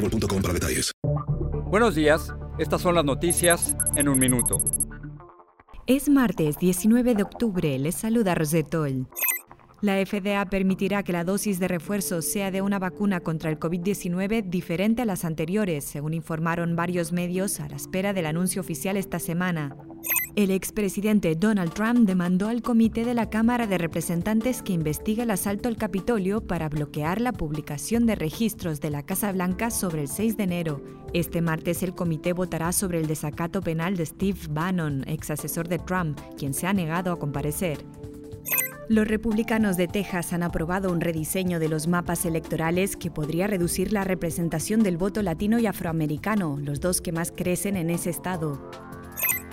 boostmobile.com para detalles. Buenos días, estas son las noticias en un minuto. Es martes 19 de octubre, les saluda Rosetol. La FDA permitirá que la dosis de refuerzo sea de una vacuna contra el COVID-19 diferente a las anteriores, según informaron varios medios a la espera del anuncio oficial esta semana. El expresidente Donald Trump demandó al comité de la Cámara de Representantes que investigue el asalto al Capitolio para bloquear la publicación de registros de la Casa Blanca sobre el 6 de enero. Este martes el comité votará sobre el desacato penal de Steve Bannon, ex asesor de Trump, quien se ha negado a comparecer. Los republicanos de Texas han aprobado un rediseño de los mapas electorales que podría reducir la representación del voto latino y afroamericano, los dos que más crecen en ese estado.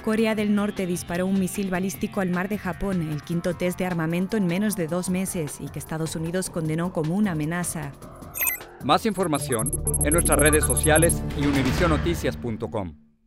Corea del Norte disparó un misil balístico al mar de Japón, el quinto test de armamento en menos de dos meses y que Estados Unidos condenó como una amenaza. Más información en nuestras redes sociales y univisionoticias.com.